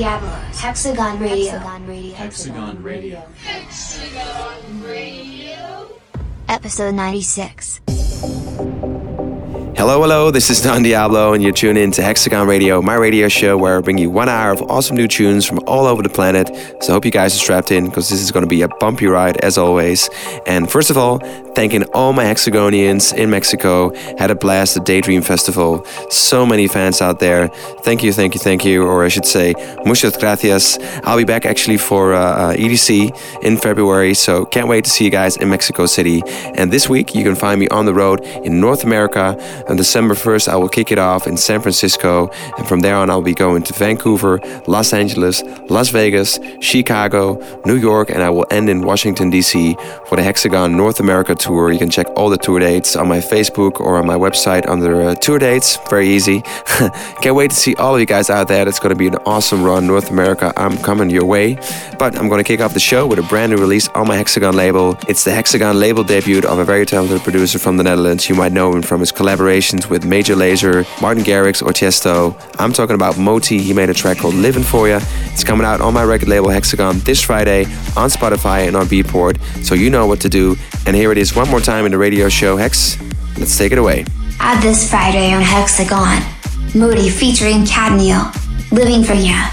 Don Diablo, Hexagon Radio. Hexagon Radio. Episode 96. Hello, hello, this is Don Diablo, and you're tuned in to Hexagon Radio, my radio show where I bring you one hour of awesome new tunes from all over the planet. So I hope you guys are strapped in because this is going to be a bumpy ride as always. And first of all, thanking all my Hexagonians in Mexico. Had a blast at Daydream Festival. So many fans out there. Thank you, thank you, thank you, or I should say, muchas gracias. I'll be back actually for uh, uh, EDC in February, so can't wait to see you guys in Mexico City. And this week, you can find me on the road in North America. On December 1st, I will kick it off in San Francisco, and from there on, I'll be going to Vancouver, Los Angeles, Las Vegas, Chicago, New York, and I will end in Washington, D.C. for the Hexagon North America tour. You can check all the tour dates on my Facebook or on my website under uh, tour dates. Very easy. Can't wait to see all of you guys out there. It's going to be an awesome run, North America. I'm coming your way. But I'm going to kick off the show with a brand new release on my Hexagon label. It's the Hexagon label debut of a very talented producer from the Netherlands. You might know him from his collaborations with Major Lazer, Martin Garrix, or Tiesto. I'm talking about Moti. He made a track called Living For Ya. It's coming out on my record label Hexagon this Friday on Spotify and on Beatport. So you know what to do. And here it is one more time in the radio show. Hex, let's take it away. Add this Friday on Hexagon. Moti featuring Cadmiel. Living for Ya.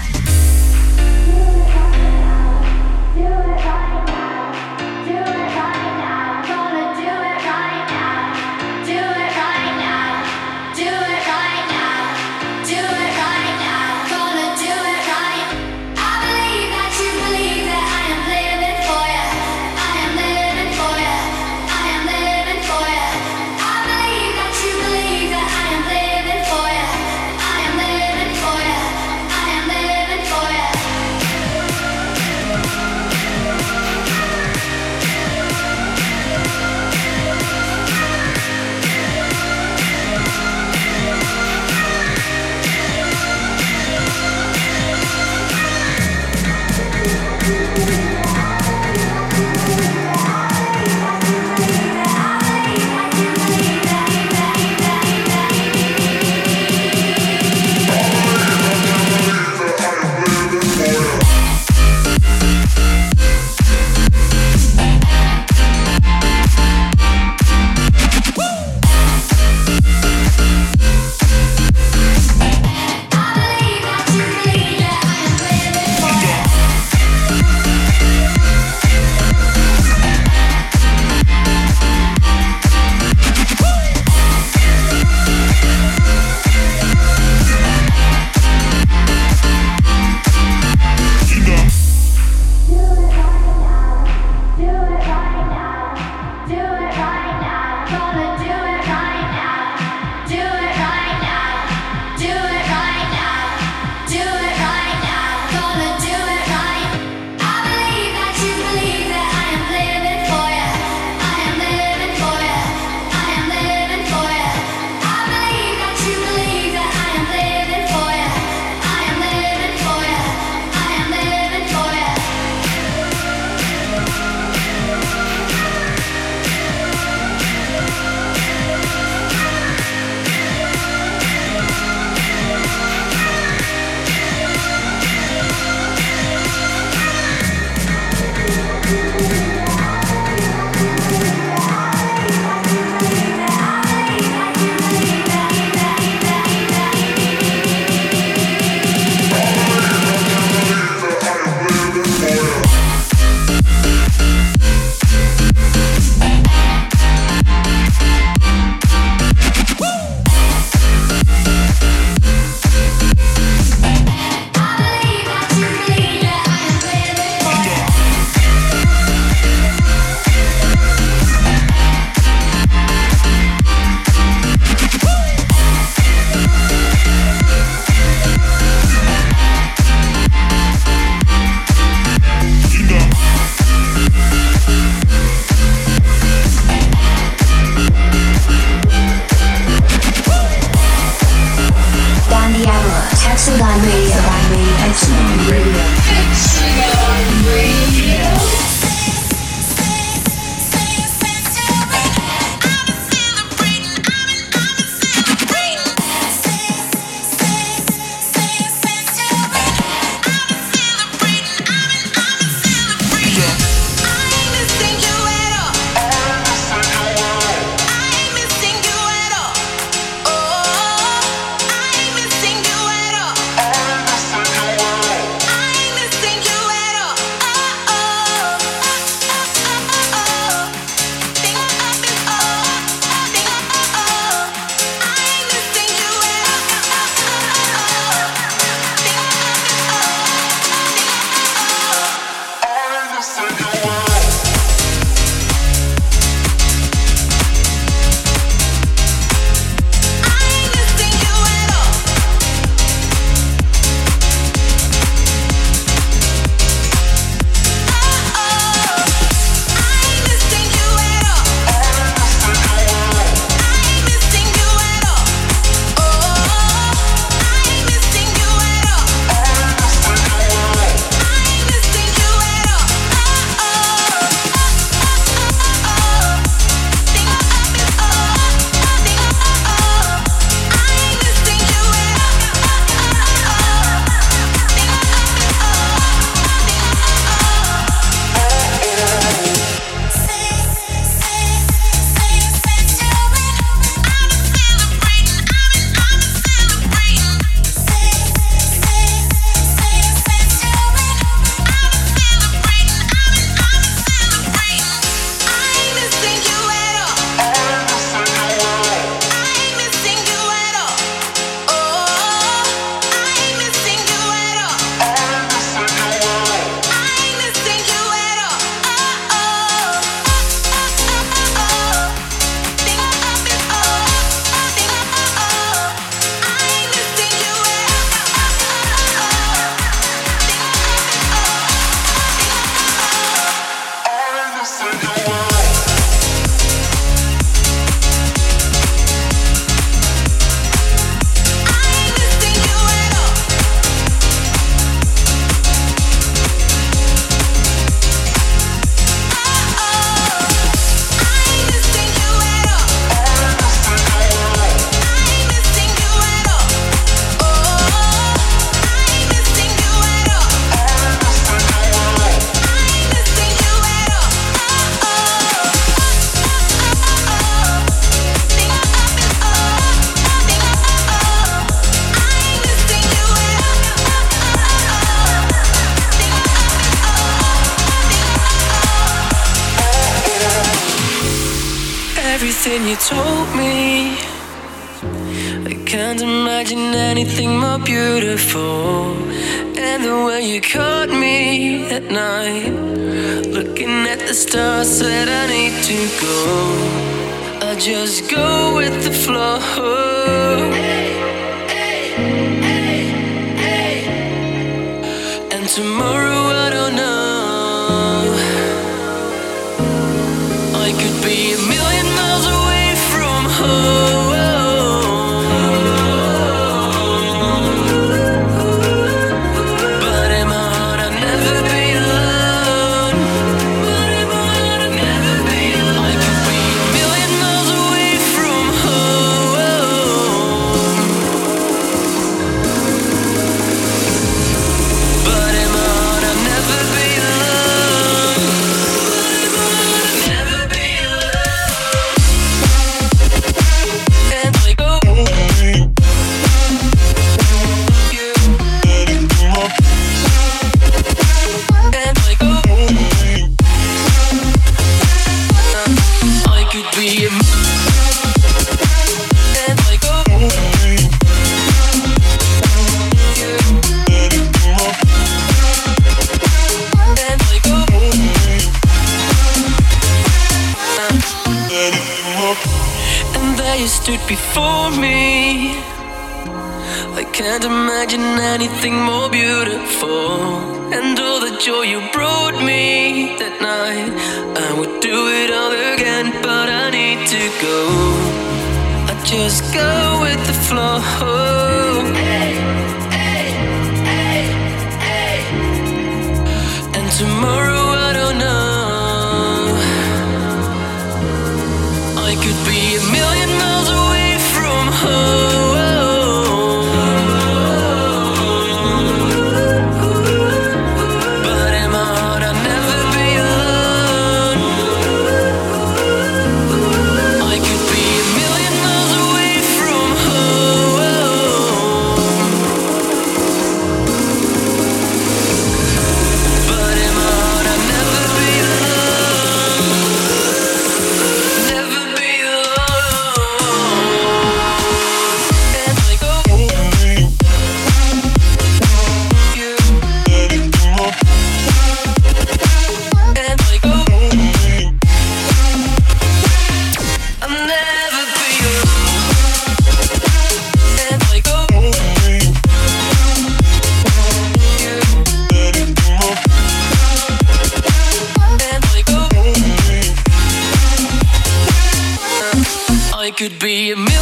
Could be a million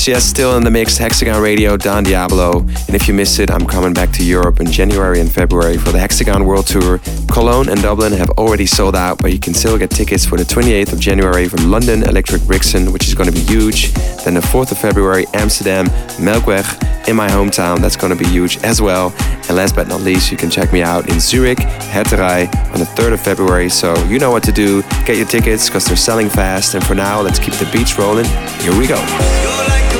Yes, yes, still in the mix, Hexagon Radio, Don Diablo. And if you miss it, I'm coming back to Europe in January and February for the Hexagon World Tour. Cologne and Dublin have already sold out, but you can still get tickets for the 28th of January from London, Electric Brixton, which is going to be huge. Then the 4th of February, Amsterdam, Melkweg in my hometown, that's going to be huge as well. And last but not least, you can check me out in Zurich, Härterei on the 3rd of February. So you know what to do. Get your tickets because they're selling fast. And for now, let's keep the beats rolling. Here we go.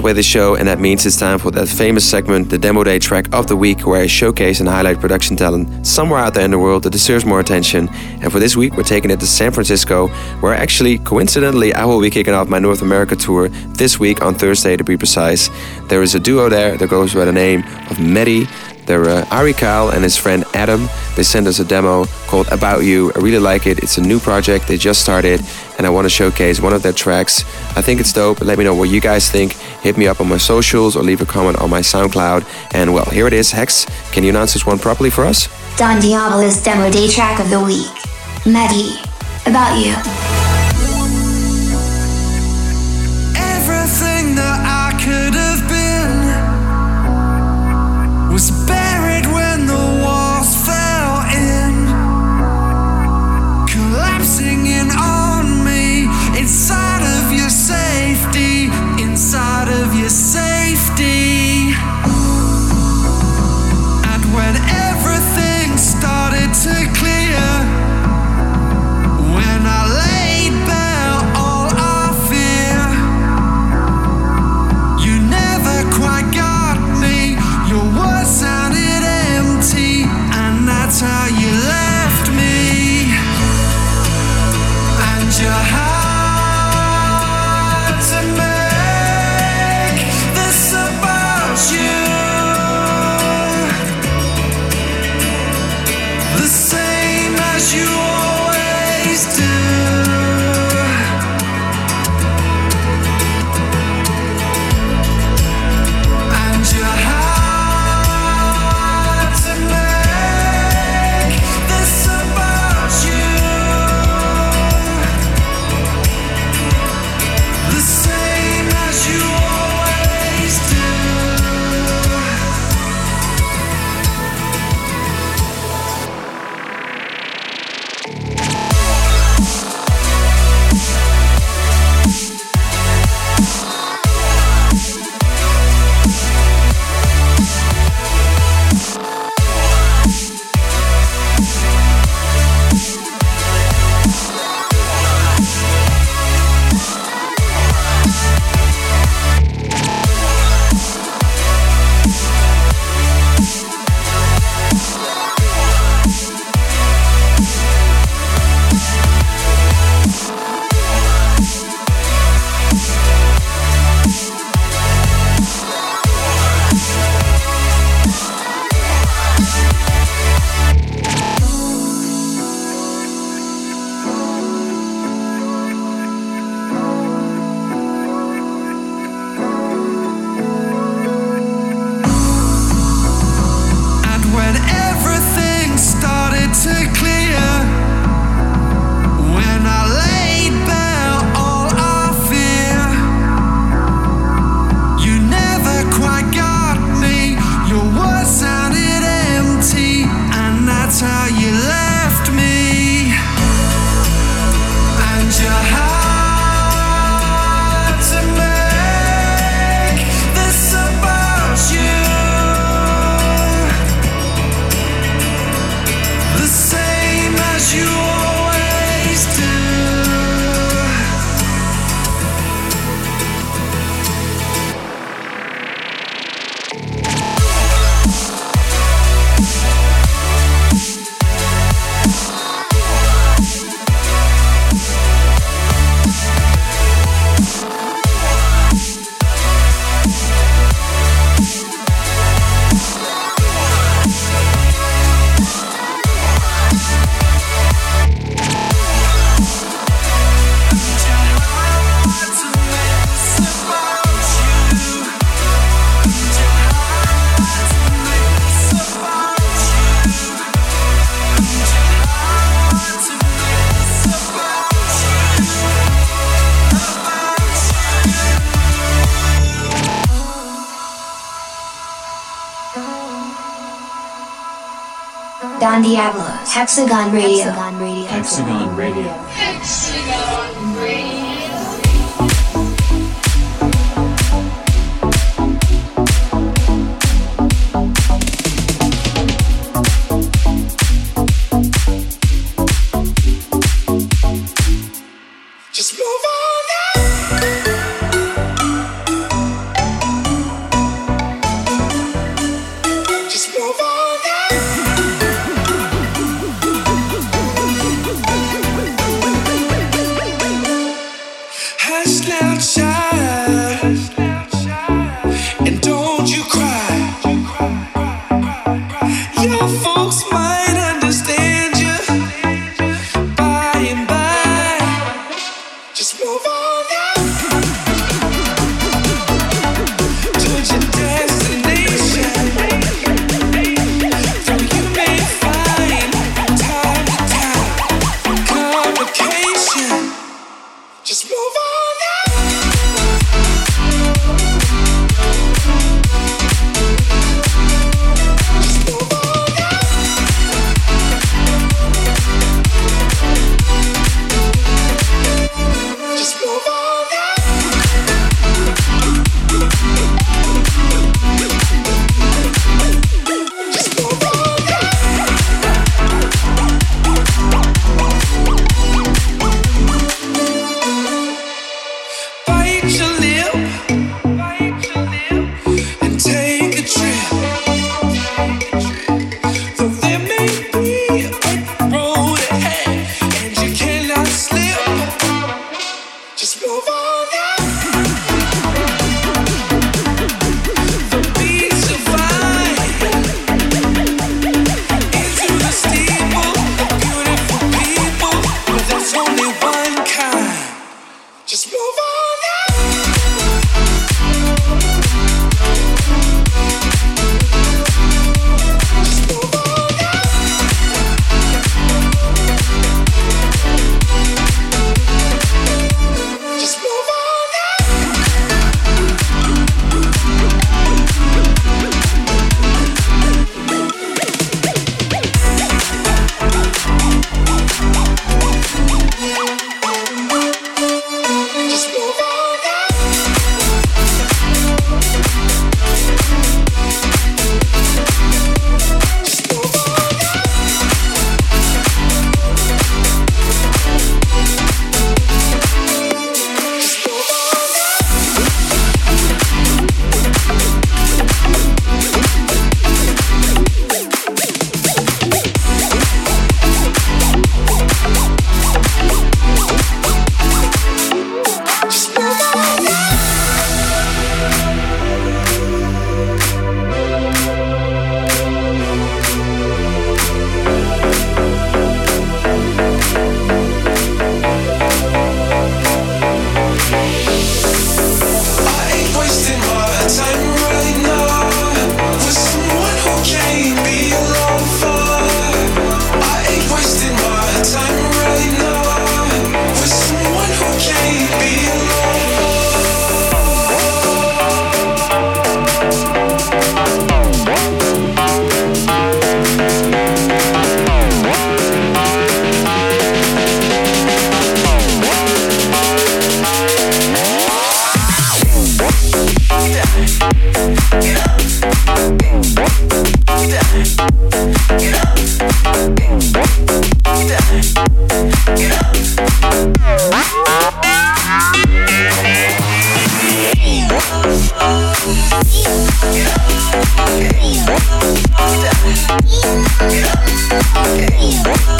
Halfway the show, and that means it's time for that famous segment, the Demo Day track of the week, where I showcase and highlight production talent somewhere out there in the world that deserves more attention. And for this week, we're taking it to San Francisco, where actually, coincidentally, I will be kicking off my North America tour this week on Thursday to be precise. There is a duo there that goes by the name of Medi. They're uh, Ari Kyle and his friend Adam. They sent us a demo called About You. I really like it. It's a new project they just started, and I want to showcase one of their tracks. I think it's dope. Let me know what you guys think. Hit me up on my socials or leave a comment on my SoundCloud. And well, here it is. Hex, can you announce this one properly for us? Don Diablo's demo day track of the week. Medi, about you. Everything that I could have been was buried Hexagon Radio. Hexagon I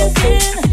living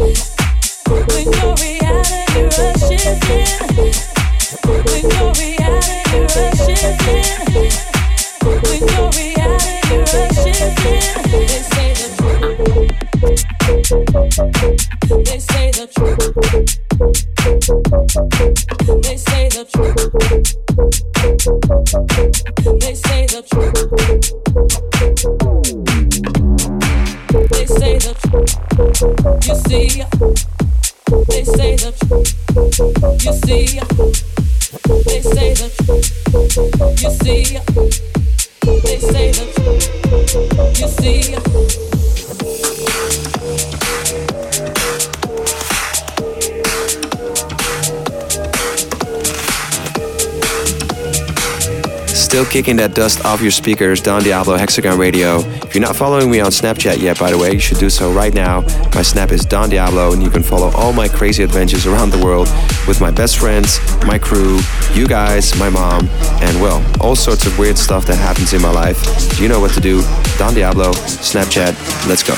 kicking that dust off your speakers, Don Diablo, Hexagon Radio. If you're not following me on Snapchat yet, by the way, you should do so right now. My snap is Don Diablo, and you can follow all my crazy adventures around the world with my best friends, my crew, you guys, my mom, and well, all sorts of weird stuff that happens in my life. You know what to do. Don Diablo, Snapchat, let's go.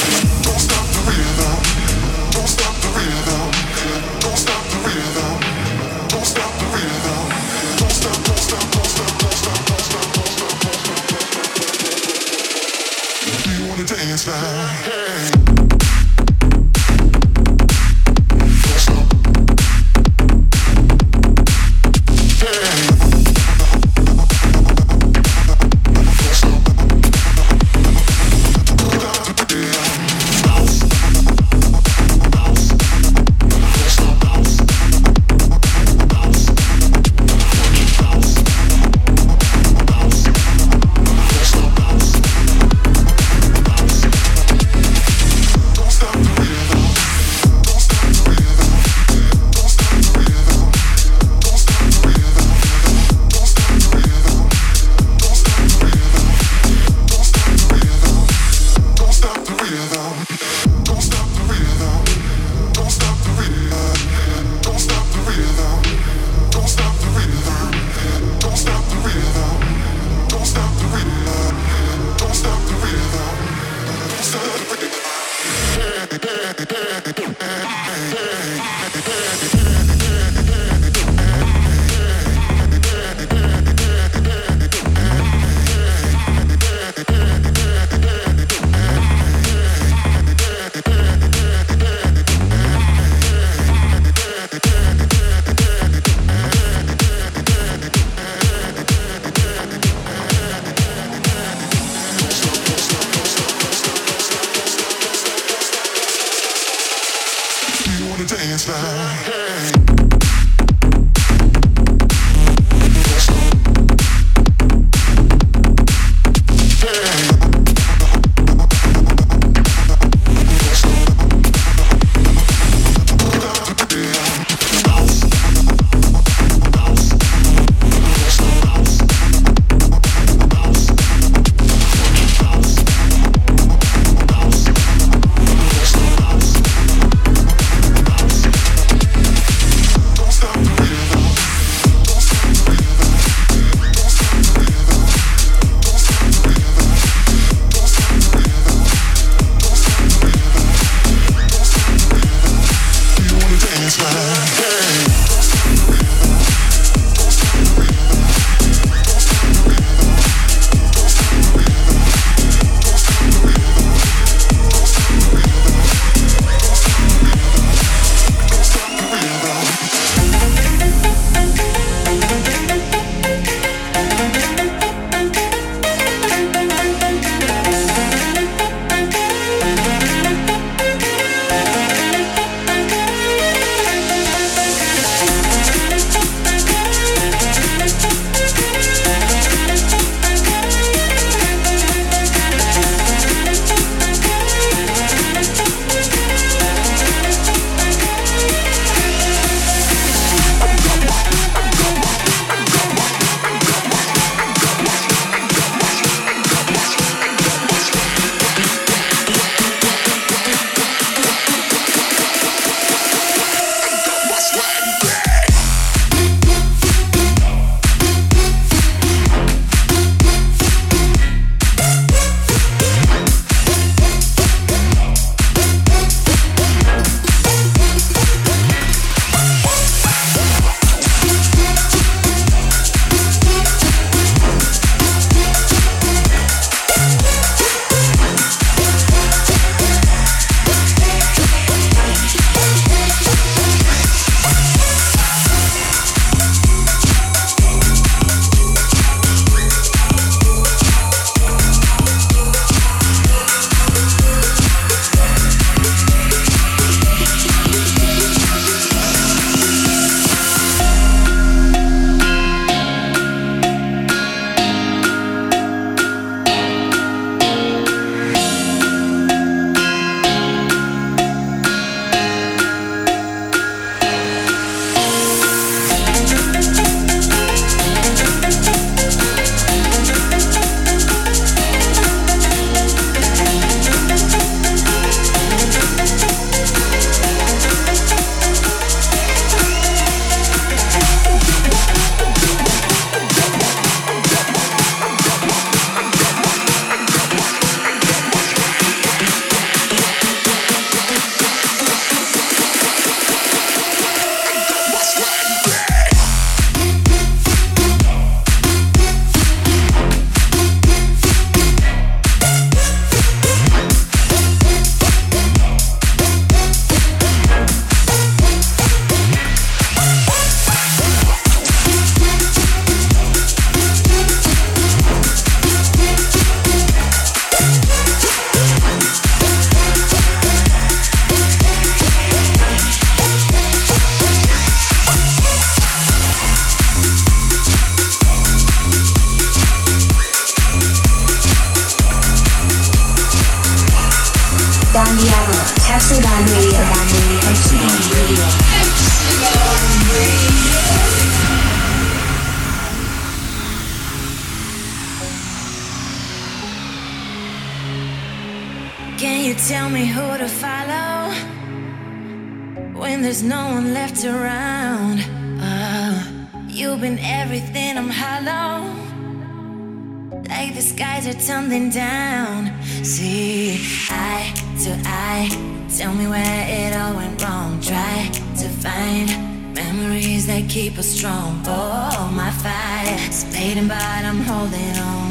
find memories that keep us strong. Oh, my fire is fading, but I'm holding on.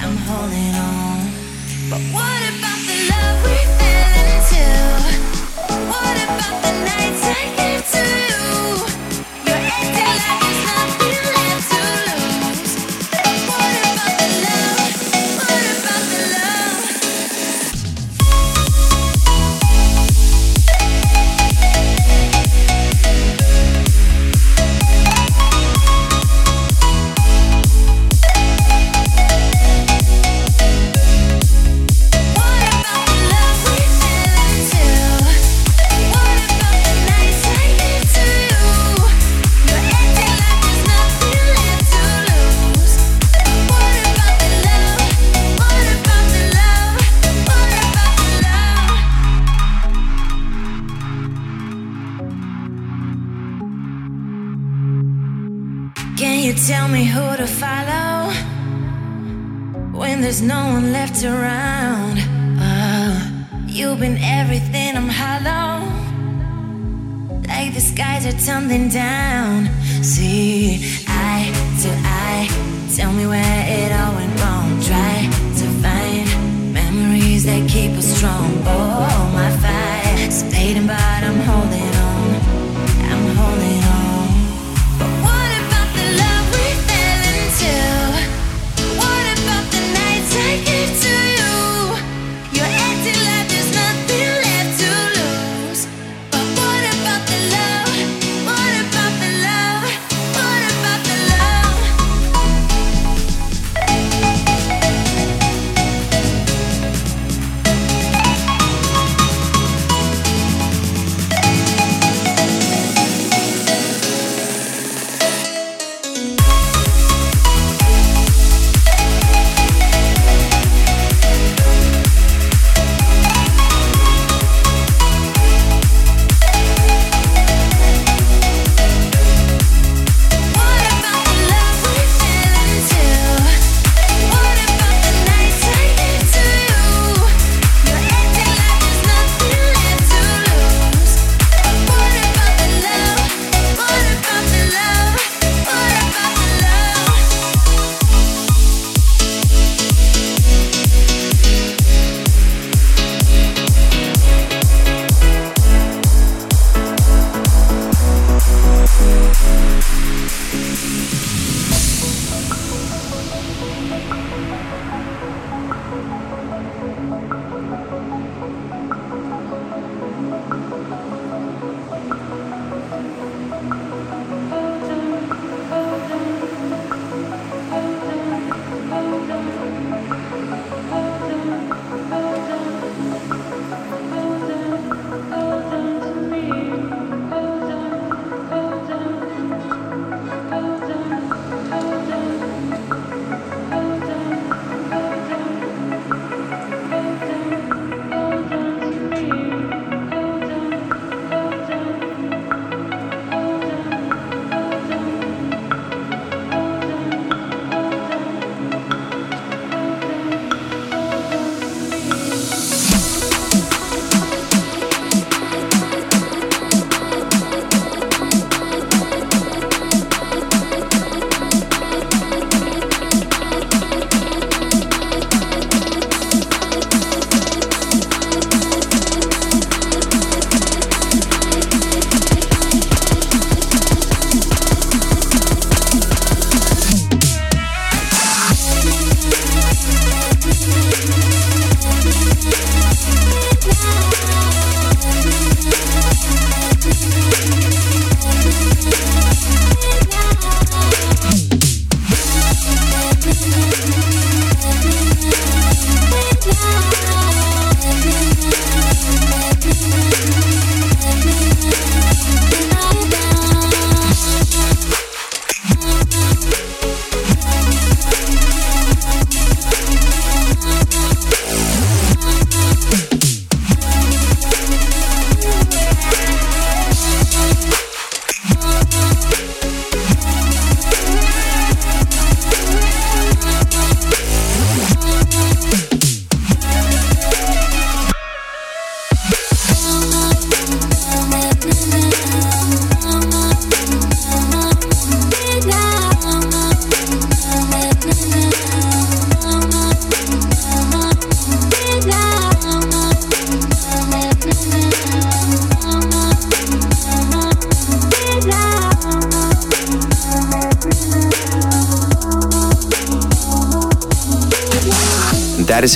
I'm holding on. But what about the love we fell into? What about the nights I gave to you?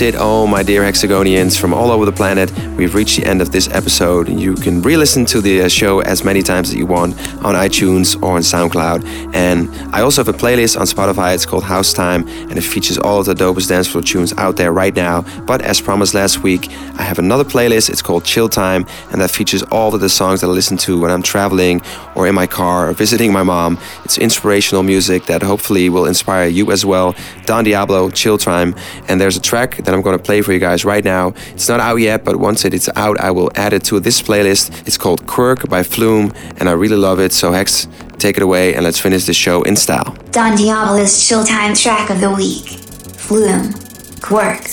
Is all oh, my dear Hexagonians from all over the planet. We've reached the end of this episode. You can re listen to the uh, show as many times as you want on iTunes or on SoundCloud. And I also have a playlist on Spotify. It's called House Time, and it features all of the dopest dance floor tunes out there right now. But as promised last week, I have another playlist. It's called Chill Time, and that features all of the songs that I listen to when I'm traveling or in my car or visiting my mom. It's inspirational music that hopefully will inspire you as well. Don Diablo, Chill Time. And there's a track that I'm going to play for you guys right now. It's not out yet, but once it is out, I will add it to this playlist. It's called Quirk by Flume, and I really love it. So, Hex, take it away and let's finish the show in style. Don Diablo's Chill Time track of the week. Flume. Quirk.